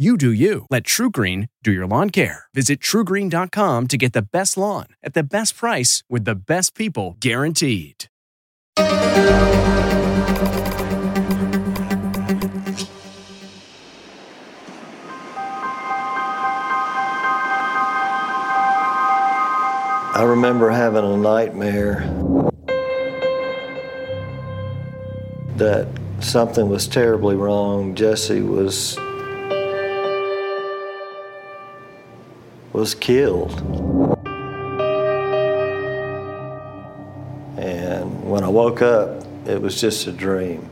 You do you. Let TruGreen do your lawn care. Visit trugreen.com to get the best lawn at the best price with the best people guaranteed. I remember having a nightmare that something was terribly wrong. Jesse was was killed. And when I woke up, it was just a dream.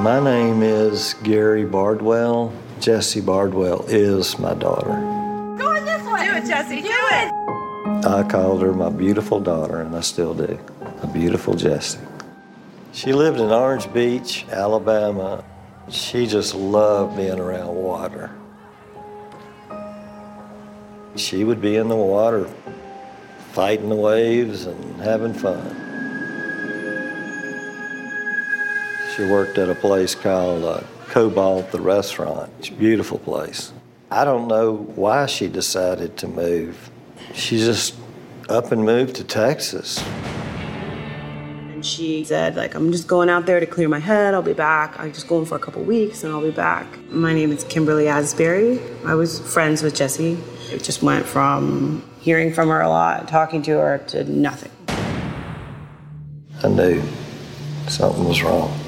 My name is Gary Bardwell. Jessie Bardwell is my daughter. Go in this way. Do it, Jesse. Do it. I called her my beautiful daughter, and I still do. A beautiful Jessie. She lived in Orange Beach, Alabama. She just loved being around water. She would be in the water, fighting the waves and having fun. She worked at a place called uh, Cobalt, the restaurant. It's a beautiful place. I don't know why she decided to move. She just up and moved to Texas. And she said, like, I'm just going out there to clear my head. I'll be back. I'm just going for a couple weeks and I'll be back. My name is Kimberly Asbury. I was friends with Jessie. It just went from hearing from her a lot, talking to her, to nothing. I knew something was wrong.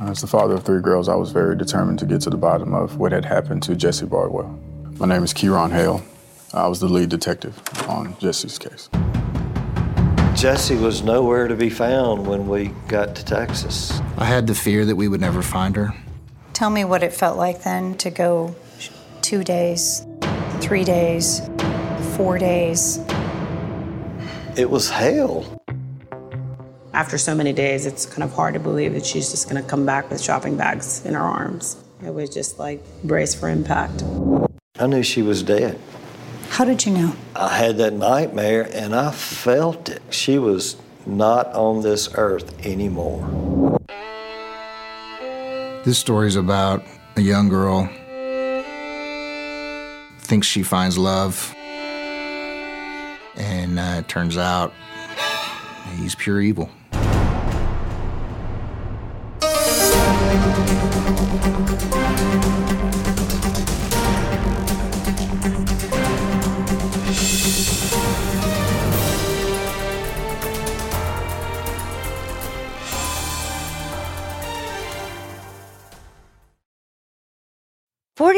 As the father of three girls, I was very determined to get to the bottom of what had happened to Jesse Bardwell. My name is Kieron Hale. I was the lead detective on Jesse's case. Jesse was nowhere to be found when we got to Texas. I had the fear that we would never find her. Tell me what it felt like then to go two days, three days, four days. It was hell. After so many days, it's kind of hard to believe that she's just going to come back with shopping bags in her arms. It was just like brace for impact. I knew she was dead. How did you know? I had that nightmare and I felt it. She was not on this earth anymore. This story is about a young girl thinks she finds love, and uh, it turns out he's pure evil.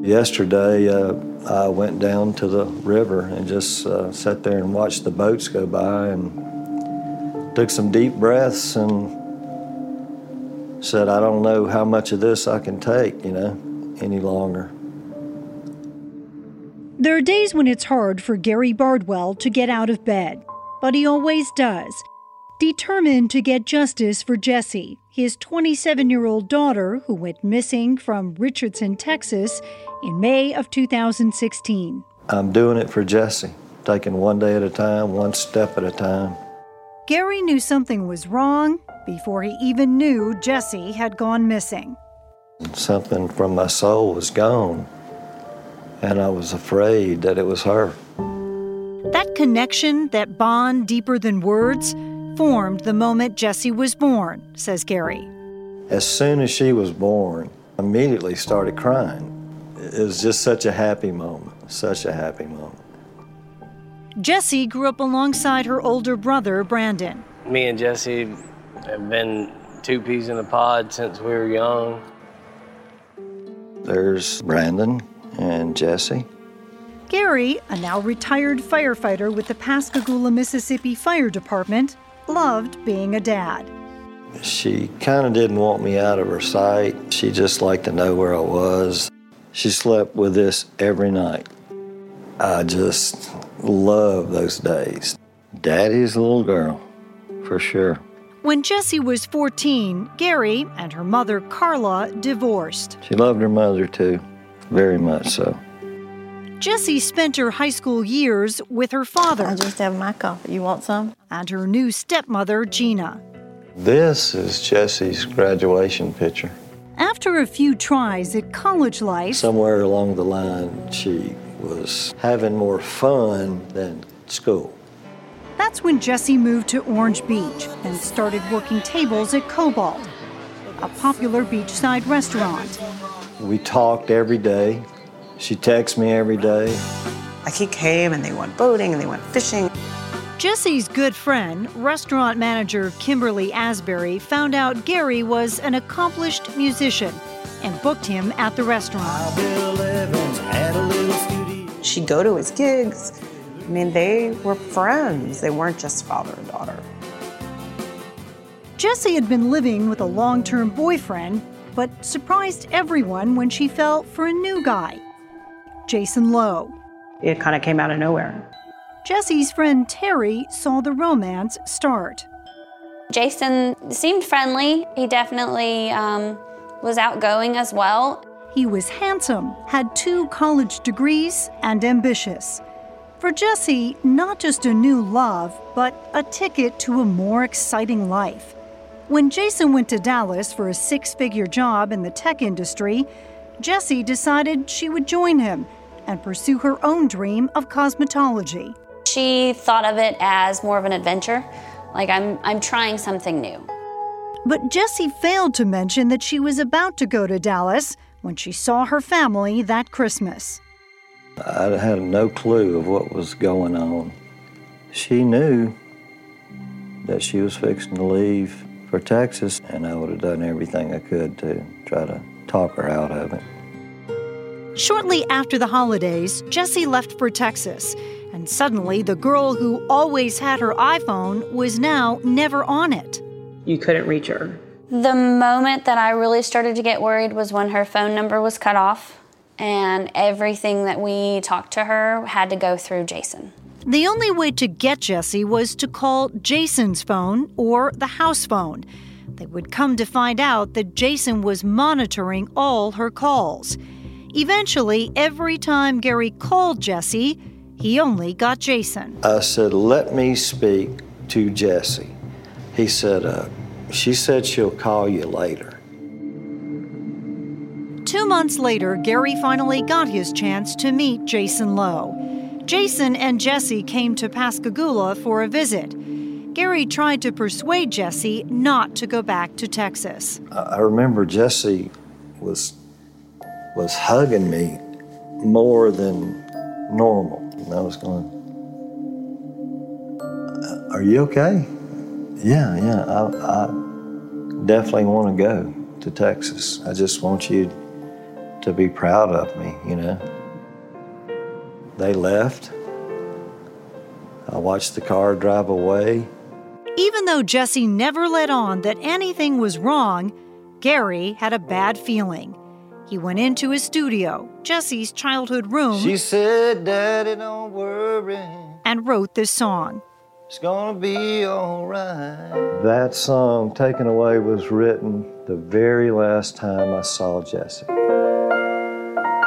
Yesterday, uh, I went down to the river and just uh, sat there and watched the boats go by and took some deep breaths and said, I don't know how much of this I can take, you know, any longer. There are days when it's hard for Gary Bardwell to get out of bed, but he always does. Determined to get justice for Jesse, his 27 year old daughter who went missing from Richardson, Texas in May of 2016. I'm doing it for Jesse, taking one day at a time, one step at a time. Gary knew something was wrong before he even knew Jesse had gone missing. Something from my soul was gone, and I was afraid that it was her. That connection, that bond deeper than words, formed the moment Jessie was born, says Gary. As soon as she was born, I immediately started crying. It was just such a happy moment, such a happy moment. Jessie grew up alongside her older brother, Brandon. Me and Jessie have been two peas in a pod since we were young. There's Brandon and Jesse. Gary, a now retired firefighter with the Pascagoula, Mississippi Fire Department, loved being a dad. She kind of didn't want me out of her sight. She just liked to know where I was. She slept with this every night. I just love those days. Daddy's little girl, for sure. When Jessie was 14, Gary and her mother, Carla, divorced. She loved her mother too, very much so. Jessie spent her high school years with her father. I just have my coffee. You want some? And her new stepmother, Gina. This is Jesse's graduation picture. After a few tries at college life, somewhere along the line, she was having more fun than school. That's when Jesse moved to Orange Beach and started working tables at Cobalt, a popular beachside restaurant. We talked every day. She texts me every day. Like he came and they went boating and they went fishing. Jessie's good friend, restaurant manager Kimberly Asbury, found out Gary was an accomplished musician and booked him at the restaurant. She'd go to his gigs. I mean, they were friends. They weren't just father and daughter. Jesse had been living with a long term boyfriend, but surprised everyone when she fell for a new guy, Jason Lowe. It kind of came out of nowhere. Jessie's friend Terry saw the romance start. Jason seemed friendly. He definitely um, was outgoing as well. He was handsome, had two college degrees, and ambitious. For Jesse, not just a new love, but a ticket to a more exciting life. When Jason went to Dallas for a six figure job in the tech industry, Jesse decided she would join him and pursue her own dream of cosmetology. She thought of it as more of an adventure. Like I'm I'm trying something new. But Jessie failed to mention that she was about to go to Dallas when she saw her family that Christmas. I had no clue of what was going on. She knew that she was fixing to leave for Texas, and I would have done everything I could to try to talk her out of it. Shortly after the holidays, Jessie left for Texas, and suddenly the girl who always had her iPhone was now never on it. You couldn't reach her. The moment that I really started to get worried was when her phone number was cut off, and everything that we talked to her had to go through Jason. The only way to get Jesse was to call Jason's phone or the house phone. They would come to find out that Jason was monitoring all her calls. Eventually, every time Gary called Jessie, he only got Jason. I said, Let me speak to Jesse. He said, uh, She said she'll call you later. Two months later, Gary finally got his chance to meet Jason Lowe. Jason and Jesse came to Pascagoula for a visit. Gary tried to persuade Jesse not to go back to Texas. I remember Jesse was was hugging me more than normal. And I was going, uh, Are you okay? Yeah, yeah. I, I definitely want to go to Texas. I just want you to be proud of me, you know. They left. I watched the car drive away. Even though Jesse never let on that anything was wrong, Gary had a bad feeling. He went into his studio, Jesse's childhood room. She said, Daddy, don't worry. And wrote this song. It's gonna be alright. That song, Taken Away, was written the very last time I saw Jesse.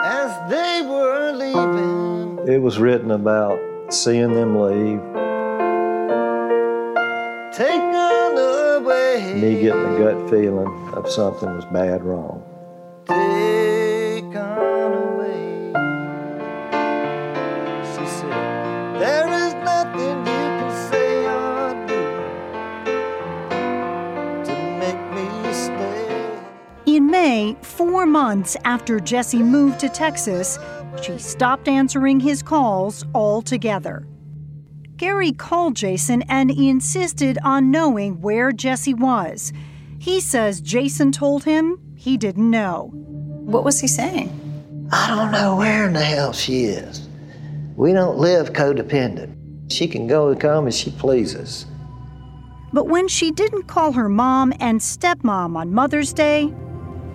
As they were leaving, it was written about seeing them leave. Taken away. Me getting a gut feeling of something was bad wrong. Taken May, four months after Jesse moved to Texas, she stopped answering his calls altogether. Gary called Jason and insisted on knowing where Jesse was. He says Jason told him he didn't know. What was he saying? I don't know where in the hell she is. We don't live codependent. She can go and come as she pleases. But when she didn't call her mom and stepmom on Mother's Day,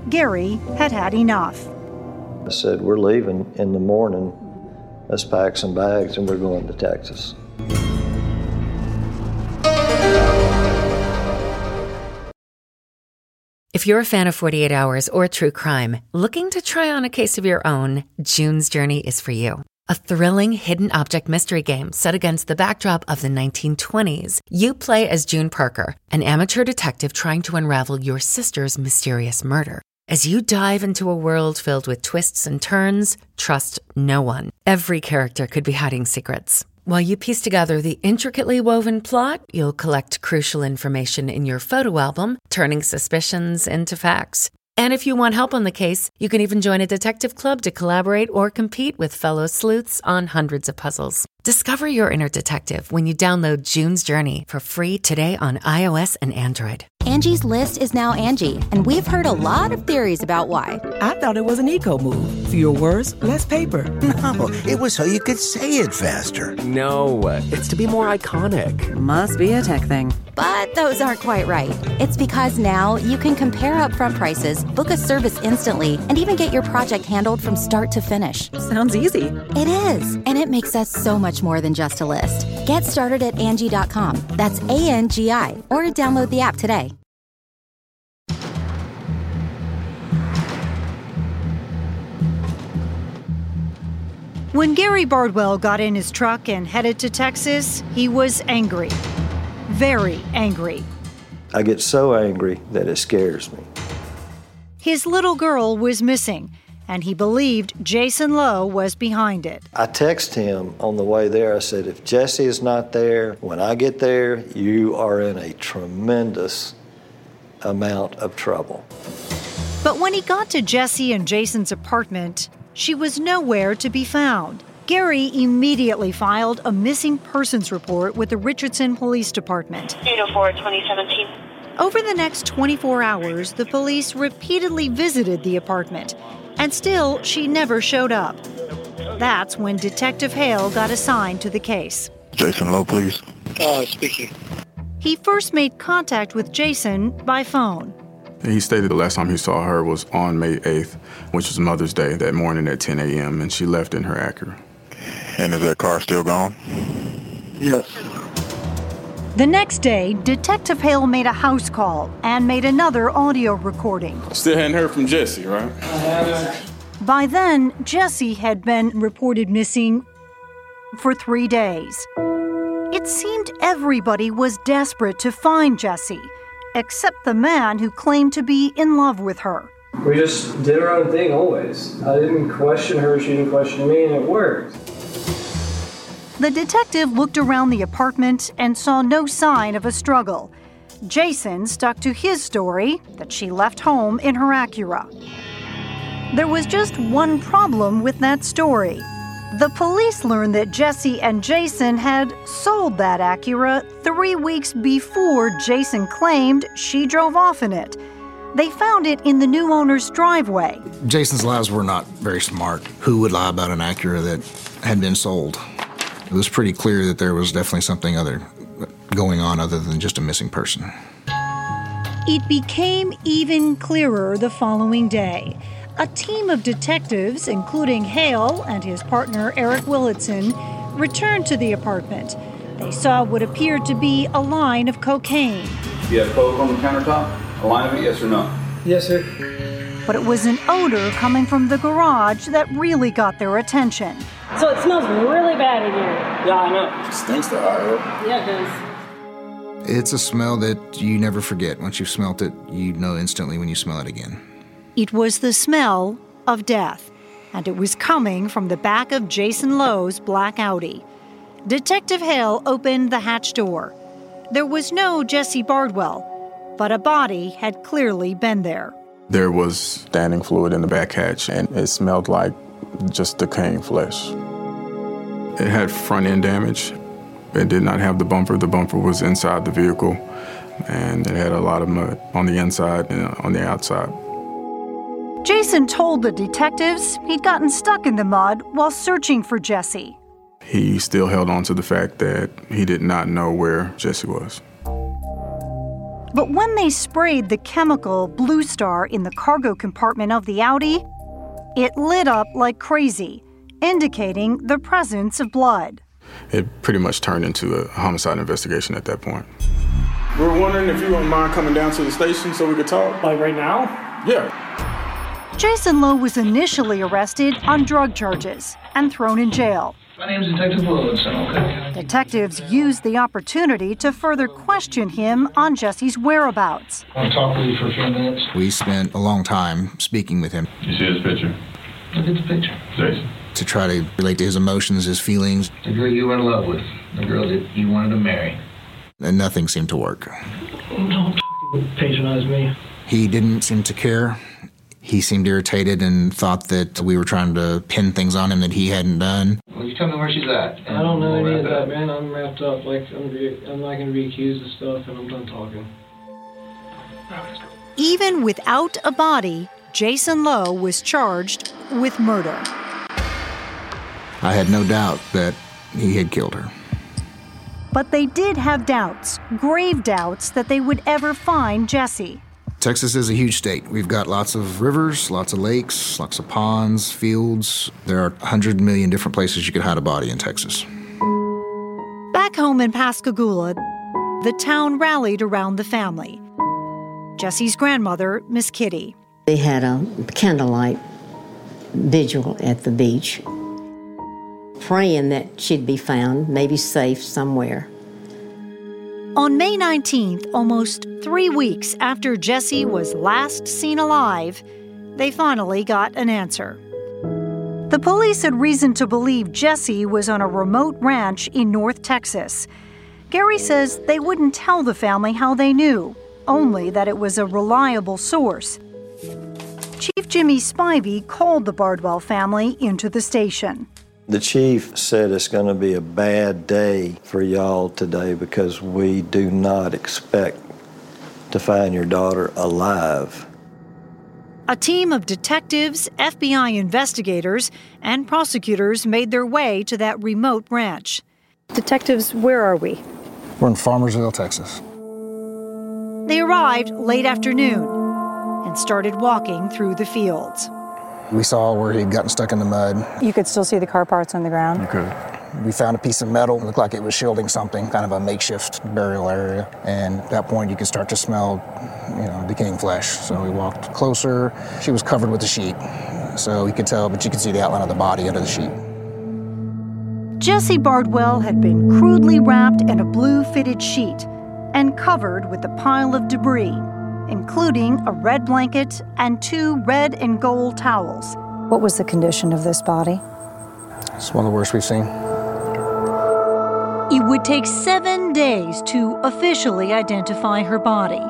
Gary had had enough. I said, We're leaving in the morning. Let's pack some bags and we're going to Texas. If you're a fan of 48 Hours or true crime, looking to try on a case of your own, June's Journey is for you. A thrilling hidden object mystery game set against the backdrop of the 1920s. You play as June Parker, an amateur detective trying to unravel your sister's mysterious murder. As you dive into a world filled with twists and turns, trust no one. Every character could be hiding secrets. While you piece together the intricately woven plot, you'll collect crucial information in your photo album, turning suspicions into facts. And if you want help on the case, you can even join a detective club to collaborate or compete with fellow sleuths on hundreds of puzzles. Discover your inner detective when you download June's Journey for free today on iOS and Android. Angie's list is now Angi, and we've heard a lot of theories about why. I thought it was an eco move. Fewer words, less paper. No, it was so you could say it faster. No, it's to be more iconic. Must be a tech thing. But those aren't quite right. It's because now you can compare upfront prices, book a service instantly, and even get your project handled from start to finish. Sounds easy. It is, and it makes us so much more than just a list. Get started at Angi.com. That's A N G I, or download the app today. When Gary Bardwell got in his truck and headed to Texas, he was angry. Very angry. I get so angry that it scares me. His little girl was missing, and he believed Jason Lowe was behind it. I texted him on the way there. I said, if Jesse is not there, when I get there, you are in a tremendous amount of trouble. But when he got to Jesse and Jason's apartment, she was nowhere to be found. Gary immediately filed a missing persons report with the Richardson Police Department. 804 2017. Over the next 24 hours, the police repeatedly visited the apartment, and still she never showed up. That's when Detective Hale got assigned to the case. Jason Lowe, please. Uh, speaking. He first made contact with Jason by phone. He stated the last time he saw her was on May 8th, which was Mother's Day, that morning at 10 a.m., and she left in her Acura. And is that car still gone? Yes. The next day, Detective Hale made a house call and made another audio recording. Still hadn't heard from Jesse, right? By then, Jesse had been reported missing for three days. It seemed everybody was desperate to find Jesse, except the man who claimed to be in love with her. We just did our own thing always. I didn't question her, she didn't question me, and it worked. The detective looked around the apartment and saw no sign of a struggle. Jason stuck to his story that she left home in her Acura. There was just one problem with that story. The police learned that Jesse and Jason had sold that Acura three weeks before Jason claimed she drove off in it. They found it in the new owner's driveway. Jason's lies were not very smart. Who would lie about an Acura that had been sold? It was pretty clear that there was definitely something other going on other than just a missing person. It became even clearer the following day. A team of detectives, including Hale and his partner Eric Willitson, returned to the apartment. They saw what appeared to be a line of cocaine. You have coke on the countertop? A line of it, yes or no? Yes, sir. But it was an odor coming from the garage that really got their attention. So it smells really bad in here. Yeah, I know. It Stinks to high Yeah, it does. It's a smell that you never forget. Once you've smelt it, you know instantly when you smell it again. It was the smell of death, and it was coming from the back of Jason Lowe's black Audi. Detective Hale opened the hatch door. There was no Jesse Bardwell, but a body had clearly been there. There was standing fluid in the back hatch, and it smelled like just decaying flesh. It had front end damage. It did not have the bumper. The bumper was inside the vehicle, and it had a lot of mud on the inside and on the outside. Jason told the detectives he'd gotten stuck in the mud while searching for Jesse. He still held on to the fact that he did not know where Jesse was. But when they sprayed the chemical Bluestar in the cargo compartment of the Audi, it lit up like crazy, indicating the presence of blood. It pretty much turned into a homicide investigation at that point. We are wondering if you wouldn't mind coming down to the station so we could talk. Like right now? Yeah. Jason Lowe was initially arrested on drug charges and thrown in jail. My name's Detective Willison, okay? Detectives used the opportunity to further question him on Jesse's whereabouts. I want to talk with you for a few minutes. We spent a long time speaking with him You see this picture? Look at the picture. Jason. To try to relate to his emotions, his feelings, The girl you were in love with. The girl that you wanted to marry. and nothing seemed to work. Don't patronize me. He didn't seem to care. He seemed irritated and thought that we were trying to pin things on him that he hadn't done. Will you tell me where she's at. I don't know we'll any of that, up. man. I'm wrapped up. Like I'm, be, I'm not gonna be accused of stuff, and I'm done talking. Even without a body, Jason Lowe was charged with murder. I had no doubt that he had killed her. But they did have doubts, grave doubts, that they would ever find Jesse. Texas is a huge state. We've got lots of rivers, lots of lakes, lots of ponds, fields. There are 100 million different places you could hide a body in Texas. Back home in Pascagoula, the town rallied around the family. Jesse's grandmother, Miss Kitty. They had a candlelight vigil at the beach, praying that she'd be found, maybe safe somewhere. On May 19th, almost three weeks after Jesse was last seen alive, they finally got an answer. The police had reason to believe Jesse was on a remote ranch in North Texas. Gary says they wouldn't tell the family how they knew, only that it was a reliable source. Chief Jimmy Spivey called the Bardwell family into the station. The chief said it's going to be a bad day for y'all today because we do not expect to find your daughter alive. A team of detectives, FBI investigators, and prosecutors made their way to that remote ranch. Detectives, where are we? We're in Farmersville, Texas. They arrived late afternoon and started walking through the fields. We saw where he'd gotten stuck in the mud. You could still see the car parts on the ground. You could. We found a piece of metal, it looked like it was shielding something, kind of a makeshift burial area. And at that point, you could start to smell, you know, decaying flesh. So we walked closer. She was covered with a sheet, so we could tell, but you could see the outline of the body under the sheet. Jesse Bardwell had been crudely wrapped in a blue fitted sheet and covered with a pile of debris, including a red blanket and two red and gold towels. What was the condition of this body? It's one of the worst we've seen. It would take seven days to officially identify her body.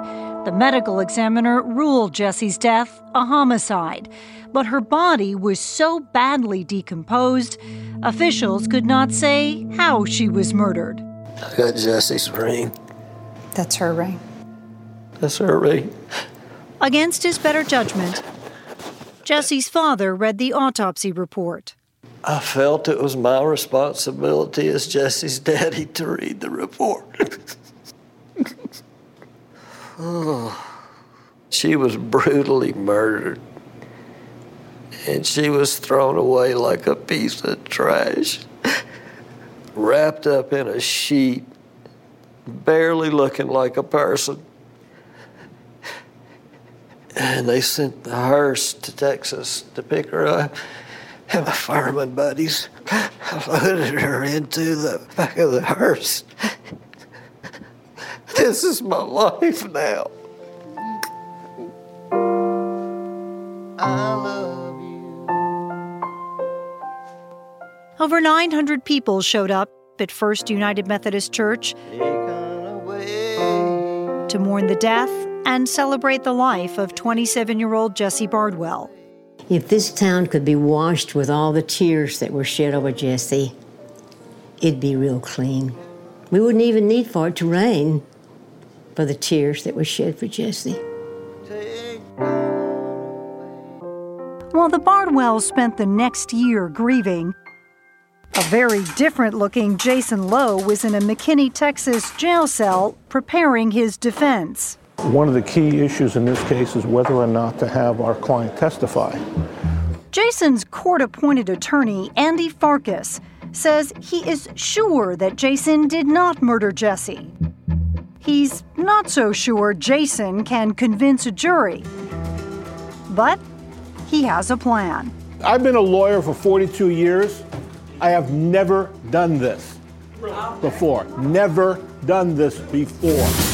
The medical examiner ruled Jesse's death a homicide, but her body was so badly decomposed, officials could not say how she was murdered. I got Jesse's ring. That's her ring. That's her ring. Against his better judgment, Jesse's father read the autopsy report. I felt it was my responsibility as Jesse's daddy to read the report. oh, she was brutally murdered, and she was thrown away like a piece of trash, wrapped up in a sheet, barely looking like a person. And they sent the hearse to Texas to pick her up and my fireman buddies loaded her into the back of the hearse. This is my life now. I love Over 900 people showed up at First United Methodist Church to mourn the death and celebrate the life of 27 year old Jesse Bardwell. If this town could be washed with all the tears that were shed over Jesse, it'd be real clean. We wouldn't even need for it to rain for the tears that were shed for Jesse. While the Bardwells spent the next year grieving, a very different looking Jason Lowe was in a McKinney, Texas jail cell preparing his defense. One of the key issues in this case is whether or not to have our client testify. Jason's court appointed attorney, Andy Farkas, says he is sure that Jason did not murder Jesse. He's not so sure Jason can convince a jury. But he has a plan. I've been a lawyer for 42 years. I have never done this before. Never done this before.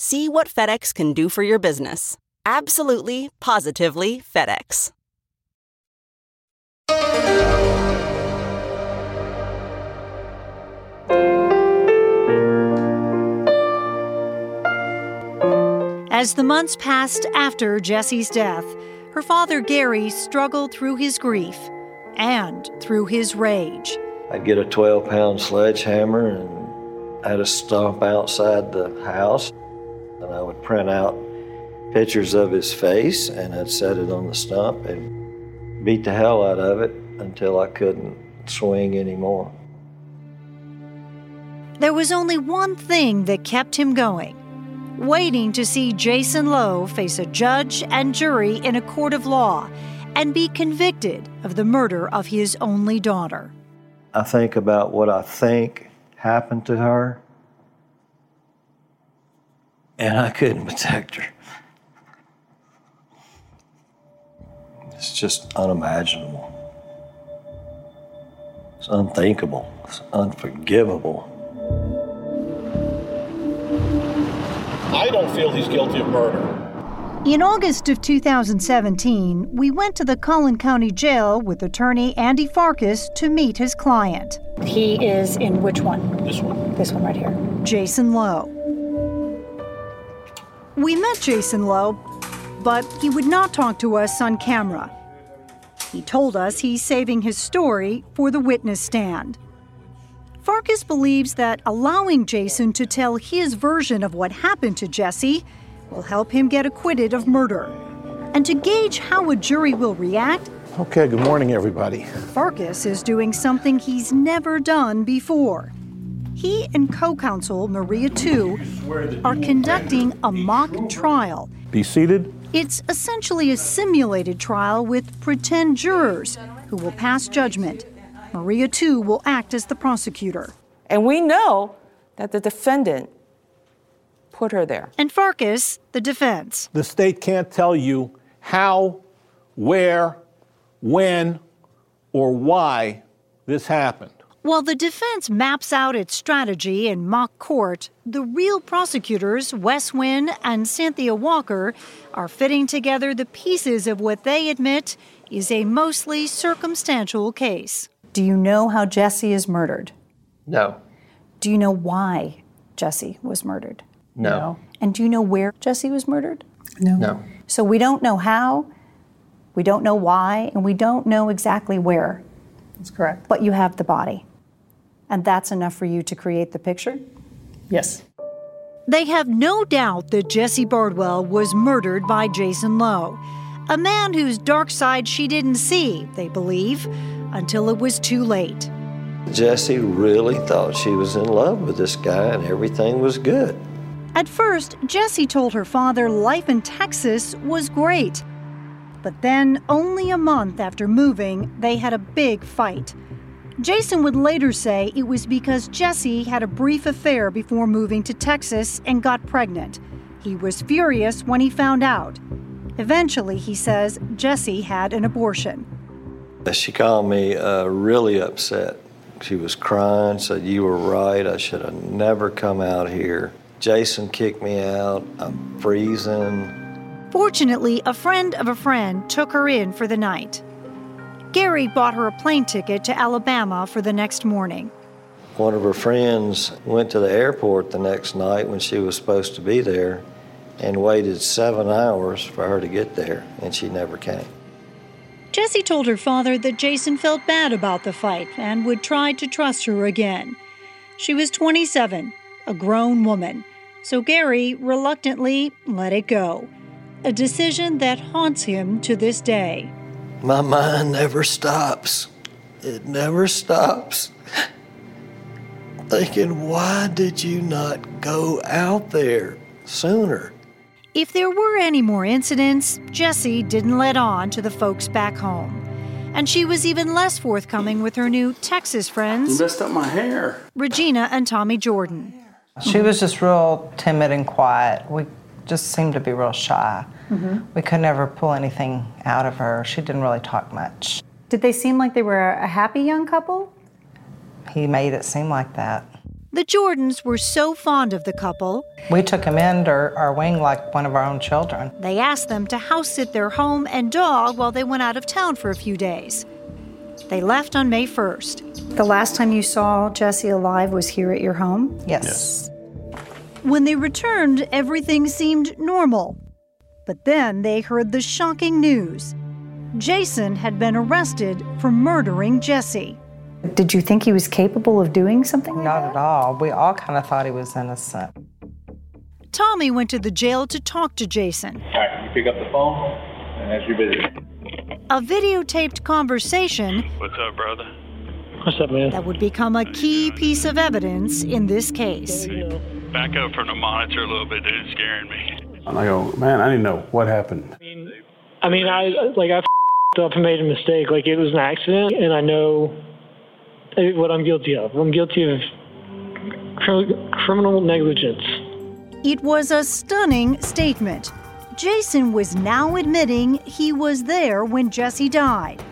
See what FedEx can do for your business. Absolutely, positively FedEx. As the months passed after Jesse's death, her father Gary struggled through his grief and through his rage. I'd get a 12 pound sledgehammer and I'd stomp outside the house. And I would print out pictures of his face and I'd set it on the stump and beat the hell out of it until I couldn't swing anymore. There was only one thing that kept him going waiting to see Jason Lowe face a judge and jury in a court of law and be convicted of the murder of his only daughter. I think about what I think happened to her, and I couldn't protect her. It's just unimaginable. It's unthinkable. It's unforgivable. I don't feel he's guilty of murder. In August of 2017, we went to the Collin County Jail with attorney Andy Farkas to meet his client. He is in which one? This one. This one right here. Jason Lowe. We met Jason Lowe, but he would not talk to us on camera. He told us he's saving his story for the witness stand. Farkas believes that allowing Jason to tell his version of what happened to Jesse will help him get acquitted of murder. And to gauge how a jury will react, Okay, good morning, everybody. Farkas is doing something he's never done before. He and co counsel Maria Tu are conducting a mock trial. Be seated. It's essentially a simulated trial with pretend jurors who will pass judgment. Maria Tu will act as the prosecutor. And we know that the defendant put her there. And Farkas, the defense. The state can't tell you how, where, when, or why this happened. While the defense maps out its strategy in mock court, the real prosecutors, Wes Wynn and Cynthia Walker, are fitting together the pieces of what they admit is a mostly circumstantial case. Do you know how Jesse is murdered? No. Do you know why Jesse was murdered? No. And do you know where Jesse was murdered? No. So we don't know how, we don't know why, and we don't know exactly where. That's correct. But you have the body. And that's enough for you to create the picture? Yes. They have no doubt that Jesse Bardwell was murdered by Jason Lowe, a man whose dark side she didn't see, they believe, until it was too late. Jesse really thought she was in love with this guy and everything was good. At first, Jesse told her father life in Texas was great. But then, only a month after moving, they had a big fight. Jason would later say it was because Jesse had a brief affair before moving to Texas and got pregnant. He was furious when he found out. Eventually, he says Jesse had an abortion. She called me uh, really upset. She was crying, said, You were right. I should have never come out here. Jason kicked me out. I'm freezing. Fortunately, a friend of a friend took her in for the night. Gary bought her a plane ticket to Alabama for the next morning. One of her friends went to the airport the next night when she was supposed to be there and waited seven hours for her to get there, and she never came. Jesse told her father that Jason felt bad about the fight and would try to trust her again. She was 27, a grown woman, so Gary reluctantly let it go, a decision that haunts him to this day. My mind never stops. It never stops. Thinking, why did you not go out there sooner? If there were any more incidents, Jesse didn't let on to the folks back home. And she was even less forthcoming with her new Texas friends, You messed up my hair. Regina and Tommy Jordan. She was just real timid and quiet. We just seemed to be real shy. Mm-hmm. We could never pull anything out of her. She didn't really talk much. Did they seem like they were a happy young couple? He made it seem like that. The Jordans were so fond of the couple, We took them into our, our wing like one of our own children. they asked them to house sit their home and dog while they went out of town for a few days. They left on May 1st. The last time you saw Jesse alive was here at your home? Yes. When they returned, everything seemed normal. But then they heard the shocking news Jason had been arrested for murdering Jesse. Did you think he was capable of doing something like Not at all. We all kind of thought he was innocent. Tommy went to the jail to talk to Jason. All right, you pick up the phone and ask your visitor. A videotaped conversation What's up, brother? What's up, man? that would become a key piece of evidence in this case. Back up from the monitor a little bit, dude. It's scaring me. And I go, man, I didn't know what happened. I mean, I mean, I like I f***ed up and made a mistake. Like it was an accident, and I know what I'm guilty of. I'm guilty of cr- criminal negligence. It was a stunning statement. Jason was now admitting he was there when Jesse died.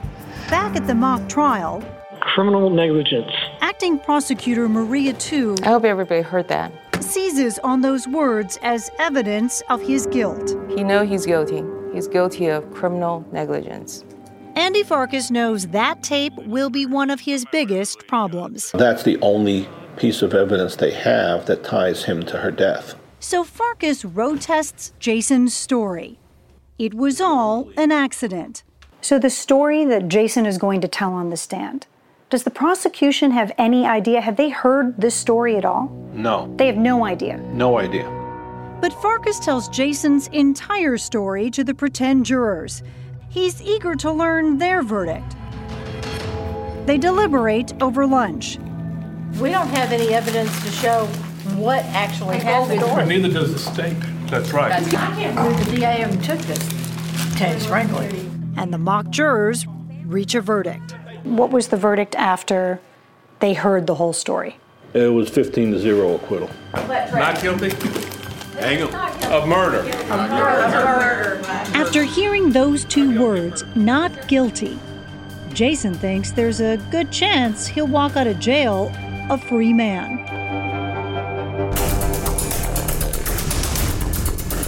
Back at the mock trial, Criminal negligence. acting prosecutor Maria Tu I hope everybody heard that. Seizes on those words as evidence of his guilt. He know he's guilty. He's guilty of criminal negligence. Andy Farkas knows that tape will be one of his biggest problems. That's the only piece of evidence they have that ties him to her death. So Farkas road tests Jason's story. It was all an accident. So, the story that Jason is going to tell on the stand, does the prosecution have any idea? Have they heard this story at all? No, They have no idea. no idea. But Farkas tells Jason's entire story to the pretend jurors. He's eager to learn their verdict. They deliberate over lunch. We don't have any evidence to show what actually happened. neither does the state. That's right. That's, I can't believe the DA took this case, frankly. And the mock jurors reach a verdict. What was the verdict after they heard the whole story? It was 15 to 0 acquittal. Not guilty? Hang on. Of murder. After hearing those two words, not guilty, Jason thinks there's a good chance he'll walk out of jail a free man.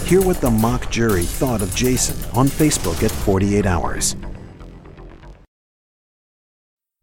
Hear what the mock jury thought of Jason on Facebook at 48 Hours.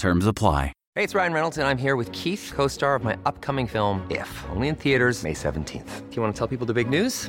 Terms apply. Hey, it's Ryan Reynolds, and I'm here with Keith, co star of my upcoming film, If, only in theaters, May 17th. Do you want to tell people the big news?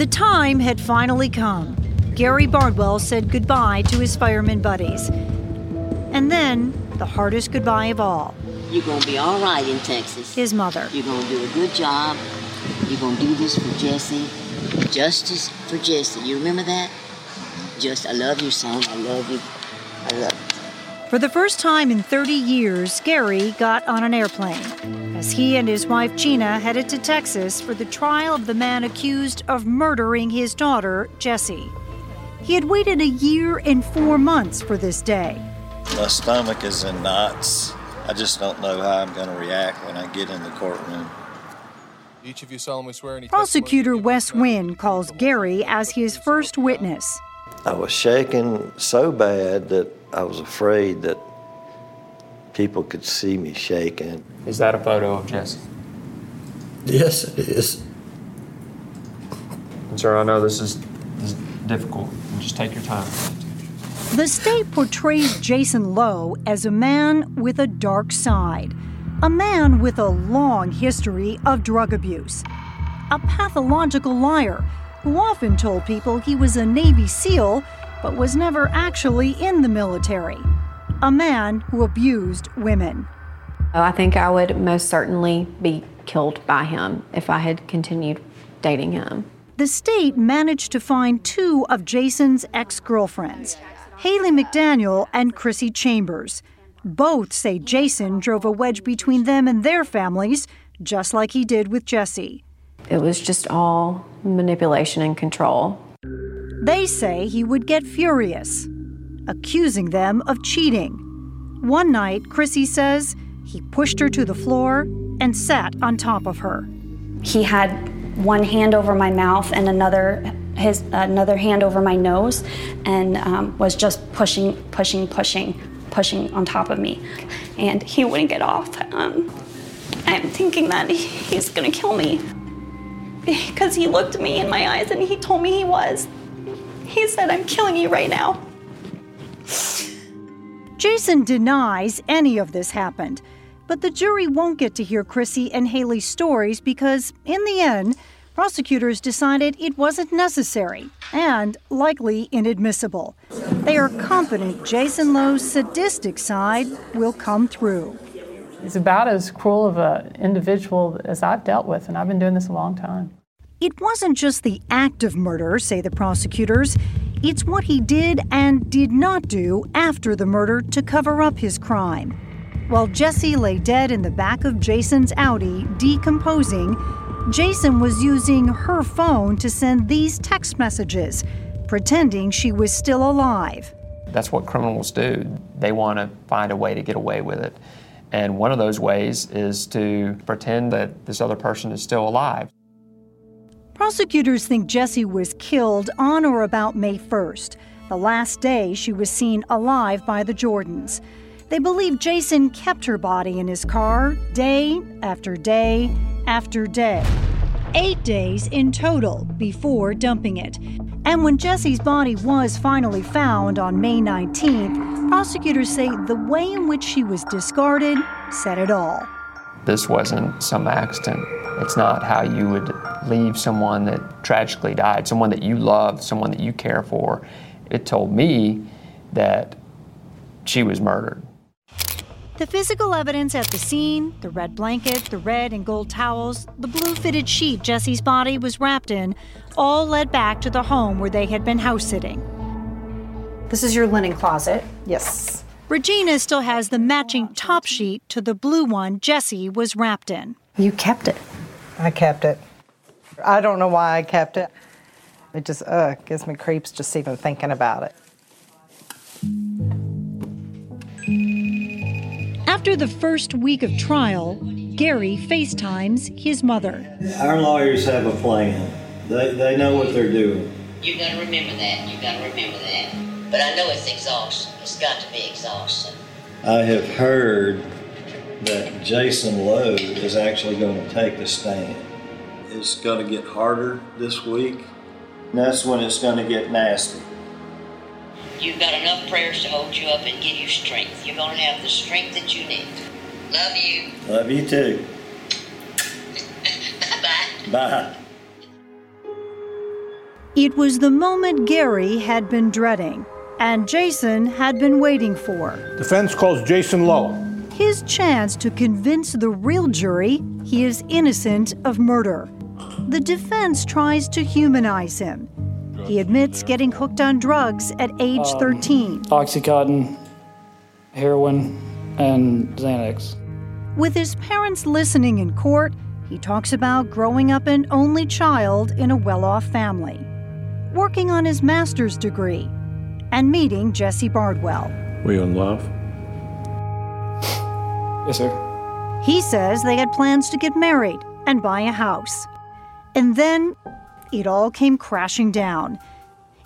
The time had finally come. Gary Bardwell said goodbye to his fireman buddies. And then, the hardest goodbye of all You're gonna be all right in Texas. his mother. You're gonna do a good job. You're gonna do this for Jesse. Justice for Jesse. You remember that? Just, I love you, son. I love you. I love you. For the first time in 30 years, Gary got on an airplane as he and his wife Gina headed to Texas for the trial of the man accused of murdering his daughter, Jesse. He had waited a year and four months for this day. My stomach is in knots. I just don't know how I'm going to react when I get in the courtroom. Each of you solemnly swear any Prosecutor Wes Wynn calls Gary as his first witness. I was shaking so bad that I was afraid that people could see me shaking. Is that a photo of Jesse? Yes, it is. And sir, I know this is, this is difficult. Just take your time. The state portrays Jason Lowe as a man with a dark side, a man with a long history of drug abuse, a pathological liar who often told people he was a Navy SEAL but was never actually in the military, a man who abused women. Oh, I think I would most certainly be killed by him if I had continued dating him. The state managed to find two of Jason's ex girlfriends, Haley McDaniel and Chrissy Chambers. Both say Jason drove a wedge between them and their families, just like he did with Jesse. It was just all manipulation and control. They say he would get furious, accusing them of cheating. One night, Chrissy says he pushed her to the floor and sat on top of her. He had one hand over my mouth and another his another hand over my nose, and um, was just pushing, pushing, pushing, pushing on top of me, and he wouldn't get off. Um, I'm thinking that he's gonna kill me because he looked me in my eyes and he told me he was. He said, "I'm killing you right now." Jason denies any of this happened, but the jury won't get to hear Chrissy and Haley's stories because, in the end, prosecutors decided it wasn't necessary and likely inadmissible. They are confident Jason Lowe's sadistic side will come through. He's about as cruel of an individual as I've dealt with, and I've been doing this a long time. It wasn't just the act of murder, say the prosecutors. It's what he did and did not do after the murder to cover up his crime. While Jesse lay dead in the back of Jason's Audi, decomposing, Jason was using her phone to send these text messages, pretending she was still alive. That's what criminals do. They want to find a way to get away with it. And one of those ways is to pretend that this other person is still alive. Prosecutors think Jesse was killed on or about May 1st, the last day she was seen alive by the Jordans. They believe Jason kept her body in his car day after day after day. Eight days in total before dumping it. And when Jesse's body was finally found on May 19th, prosecutors say the way in which she was discarded said it all. This wasn't some accident. It's not how you would leave someone that tragically died, someone that you love, someone that you care for. It told me that she was murdered. The physical evidence at the scene the red blanket, the red and gold towels, the blue fitted sheet Jesse's body was wrapped in all led back to the home where they had been house sitting. This is your linen closet. Yes. Regina still has the matching top sheet to the blue one Jesse was wrapped in. You kept it. I kept it. I don't know why I kept it. It just uh, gives me creeps just even thinking about it. After the first week of trial, Gary FaceTimes his mother. Our lawyers have a plan. They, they know what they're doing. You've gotta remember that. You've gotta remember that. But I know it's exhausting. It's got to be exhausting. I have heard that Jason Lowe is actually going to take the stand. It's going to get harder this week. And that's when it's going to get nasty. You've got enough prayers to hold you up and give you strength. You're gonna have the strength that you need. Love you. Love you too. Bye. Bye. It was the moment Gary had been dreading and Jason had been waiting for. Defense calls Jason Lowe. His chance to convince the real jury he is innocent of murder. The defense tries to humanize him. He admits getting hooked on drugs at age Um, 13. Oxycontin, heroin, and Xanax. With his parents listening in court, he talks about growing up an only child in a well off family, working on his master's degree, and meeting Jesse Bardwell. Were you in love? Yes, sir. He says they had plans to get married and buy a house. And then it all came crashing down.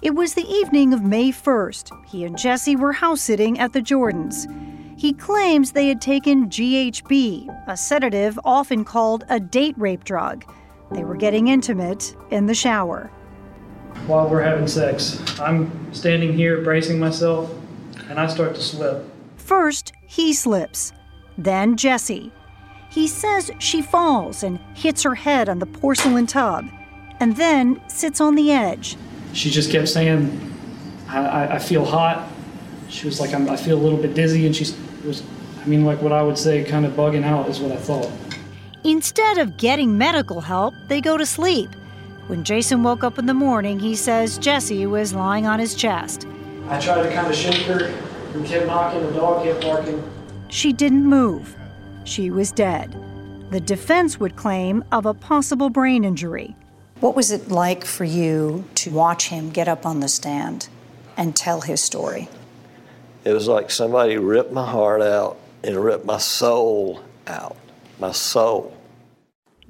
It was the evening of May 1st. He and Jesse were house sitting at the Jordans. He claims they had taken GHB, a sedative often called a date rape drug. They were getting intimate in the shower. While we're having sex, I'm standing here bracing myself, and I start to slip. First, he slips, then Jesse. He says she falls and hits her head on the porcelain tub, and then sits on the edge. She just kept saying, I, I, I feel hot. She was like, I'm, I feel a little bit dizzy, and she was, I mean, like what I would say, kind of bugging out is what I thought. Instead of getting medical help, they go to sleep. When Jason woke up in the morning, he says Jesse was lying on his chest. I tried to kind of shake her, and kept knocking, the dog kept barking. She didn't move. She was dead. The defense would claim of a possible brain injury. What was it like for you to watch him get up on the stand and tell his story? It was like somebody ripped my heart out and ripped my soul out. My soul.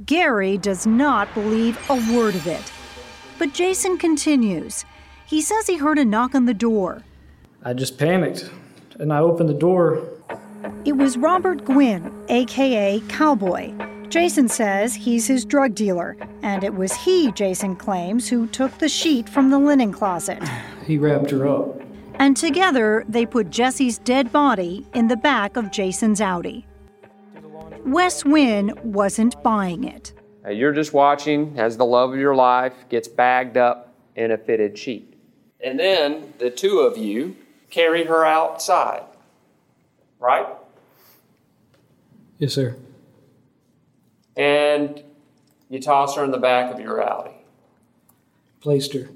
Gary does not believe a word of it. But Jason continues. He says he heard a knock on the door. I just panicked, and I opened the door. It was Robert Gwynn, aka Cowboy. Jason says he's his drug dealer, and it was he, Jason claims, who took the sheet from the linen closet. He wrapped her up. And together, they put Jesse's dead body in the back of Jason's Audi. Wes Wynn wasn't buying it. You're just watching as the love of your life gets bagged up in a fitted sheet. And then the two of you carry her outside, right? Yes, sir. And you toss her in the back of your Audi. Placed her.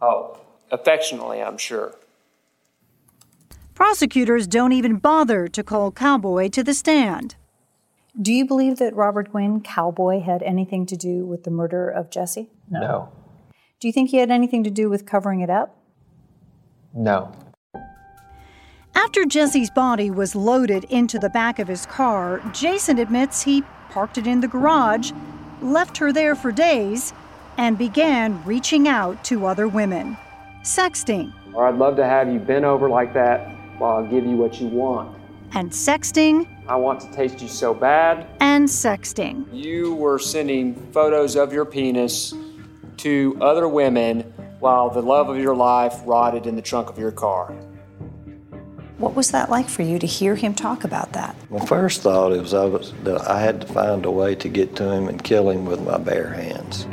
Oh, affectionately, I'm sure. Prosecutors don't even bother to call Cowboy to the stand. Do you believe that Robert Gwynn, Cowboy, had anything to do with the murder of Jesse? No. Do you think he had anything to do with covering it up? No. After Jesse's body was loaded into the back of his car, Jason admits he parked it in the garage, left her there for days, and began reaching out to other women. Sexting Or I'd love to have you bent over like that while I give you what you want. and sexting I want to taste you so bad. and sexting. You were sending photos of your penis to other women while the love of your life rotted in the trunk of your car. What was that like for you to hear him talk about that? My first thought was I was that I had to find a way to get to him and kill him with my bare hands.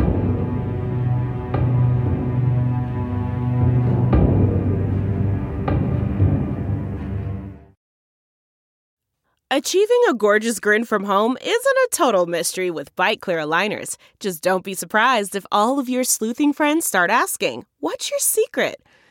Achieving a gorgeous grin from home isn't a total mystery with Byte Clear aligners. Just don't be surprised if all of your sleuthing friends start asking, What's your secret?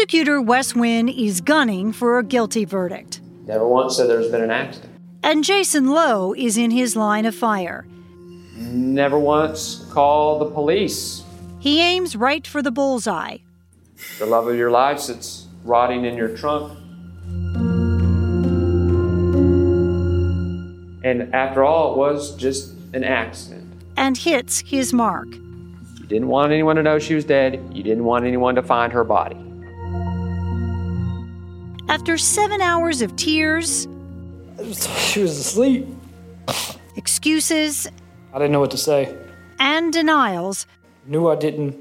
Prosecutor Wes Wynn is gunning for a guilty verdict. Never once said there's been an accident. And Jason Lowe is in his line of fire. Never once called the police. He aims right for the bullseye. The love of your life sits rotting in your trunk. And after all, it was just an accident. and hits his mark. You didn't want anyone to know she was dead. You didn't want anyone to find her body. After seven hours of tears, She was asleep. excuses, I didn't know what to say. and denials. Knew I didn't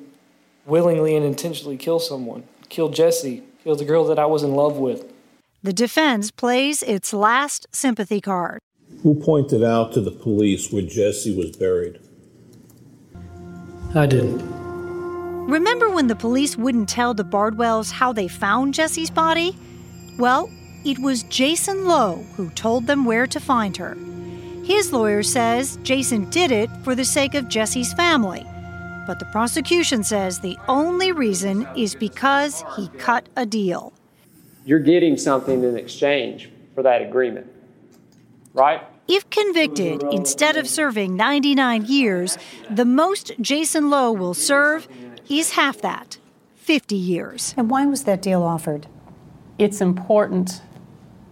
willingly and intentionally kill someone. Kill Jesse. Kill the girl that I was in love with. The defense plays its last sympathy card. Who pointed out to the police where Jesse was buried? I didn't. Remember when the police wouldn't tell the Bardwells how they found Jesse's body? Well, it was Jason Lowe who told them where to find her. His lawyer says Jason did it for the sake of Jesse's family. But the prosecution says the only reason is because he cut a deal. You're getting something in exchange for that agreement, right? If convicted, instead of serving 99 years, the most Jason Lowe will serve is half that 50 years. And why was that deal offered? It's important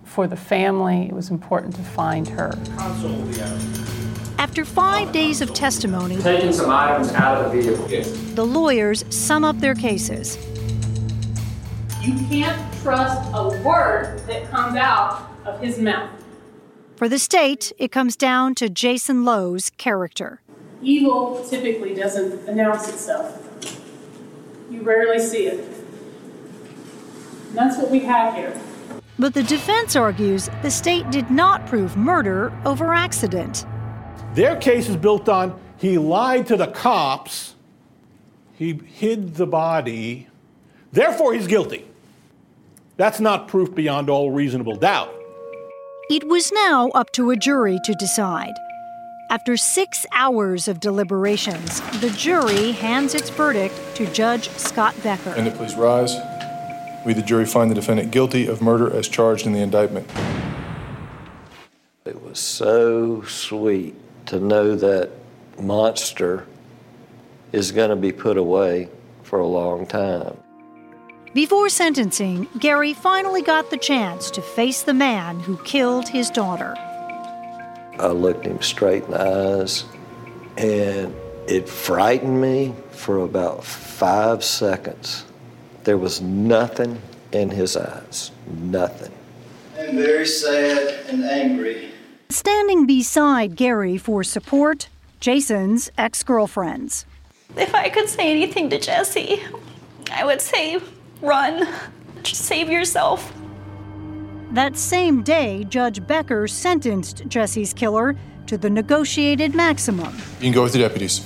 for the family, it was important to find her. After five days of testimony, Taking some items out of the vehicle. the lawyers sum up their cases. You can't trust a word that comes out of his mouth. For the state, it comes down to Jason Lowe's character. Evil typically doesn't announce itself. You rarely see it. And that's what we have here. But the defense argues the state did not prove murder over accident. Their case is built on he lied to the cops, he hid the body, therefore he's guilty. That's not proof beyond all reasonable doubt. It was now up to a jury to decide. After six hours of deliberations, the jury hands its verdict to Judge Scott Becker. And please rise. We, the jury, find the defendant guilty of murder as charged in the indictment. It was so sweet to know that monster is going to be put away for a long time. Before sentencing, Gary finally got the chance to face the man who killed his daughter. I looked him straight in the eyes, and it frightened me for about five seconds. There was nothing in his eyes, nothing. I'm very sad and angry. Standing beside Gary for support, Jason's ex girlfriends. If I could say anything to Jesse, I would say run. Just save yourself. That same day, Judge Becker sentenced Jesse's killer to the negotiated maximum You can go with the deputies.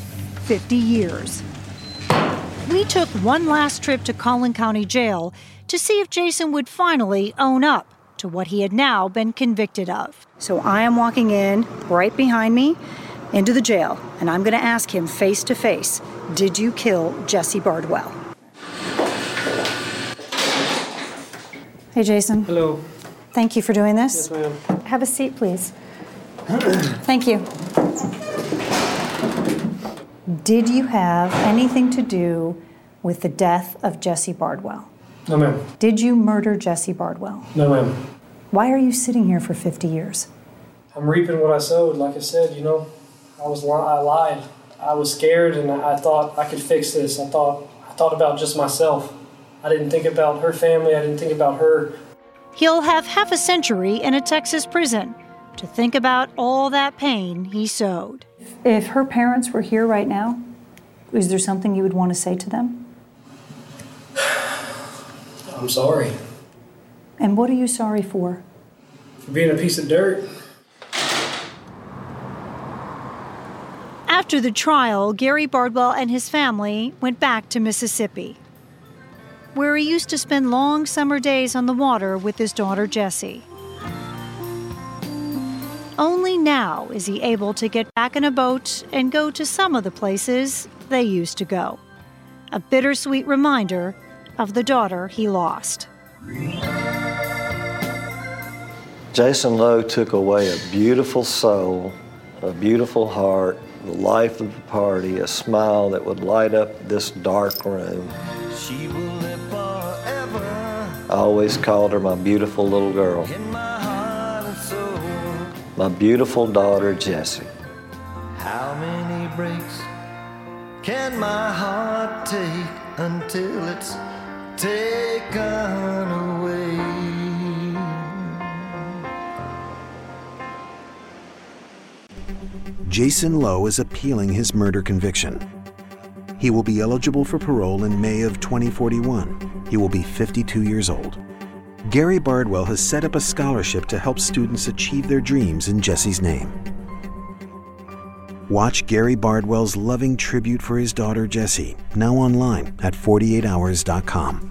50 years. We took one last trip to Collin County Jail to see if Jason would finally own up to what he had now been convicted of. So I am walking in right behind me into the jail, and I'm going to ask him face to face Did you kill Jesse Bardwell? Hey, Jason. Hello. Thank you for doing this. Yes, ma'am. Have a seat, please. Thank you. Did you have anything to do with the death of Jesse Bardwell? No, ma'am. Did you murder Jesse Bardwell? No, ma'am. Why are you sitting here for 50 years? I'm reaping what I sowed. Like I said, you know, I was li- I lied. I was scared, and I I thought I could fix this. I thought I thought about just myself. I didn't think about her family. I didn't think about her. He'll have half a century in a Texas prison to think about all that pain he sowed. If her parents were here right now, is there something you would want to say to them? I'm sorry And what are you sorry for? for being a piece of dirt. After the trial, Gary Bardwell and his family went back to Mississippi, where he used to spend long summer days on the water with his daughter Jesse. Only now is he able to get back in a boat and go to some of the places they used to go. A bittersweet reminder of the daughter he lost. Jason Lowe took away a beautiful soul, a beautiful heart, the life of the party, a smile that would light up this dark room. I always called her my beautiful little girl. My beautiful daughter, Jesse. How many breaks can my heart take until it's taken away? Jason Lowe is appealing his murder conviction. He will be eligible for parole in May of 2041. He will be 52 years old. Gary Bardwell has set up a scholarship to help students achieve their dreams in Jesse's name. Watch Gary Bardwell's loving tribute for his daughter Jesse, now online at 48hours.com.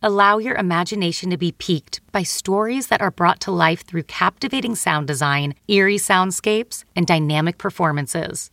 Allow your imagination to be piqued by stories that are brought to life through captivating sound design, eerie soundscapes, and dynamic performances.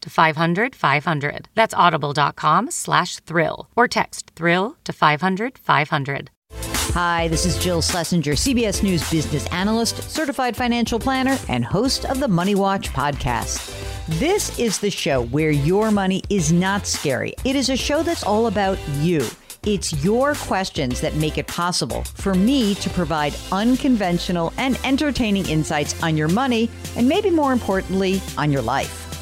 to 500 500. That's audible.com slash thrill or text thrill to 500 500. Hi, this is Jill Schlesinger, CBS News business analyst, certified financial planner, and host of the Money Watch podcast. This is the show where your money is not scary. It is a show that's all about you. It's your questions that make it possible for me to provide unconventional and entertaining insights on your money, and maybe more importantly, on your life.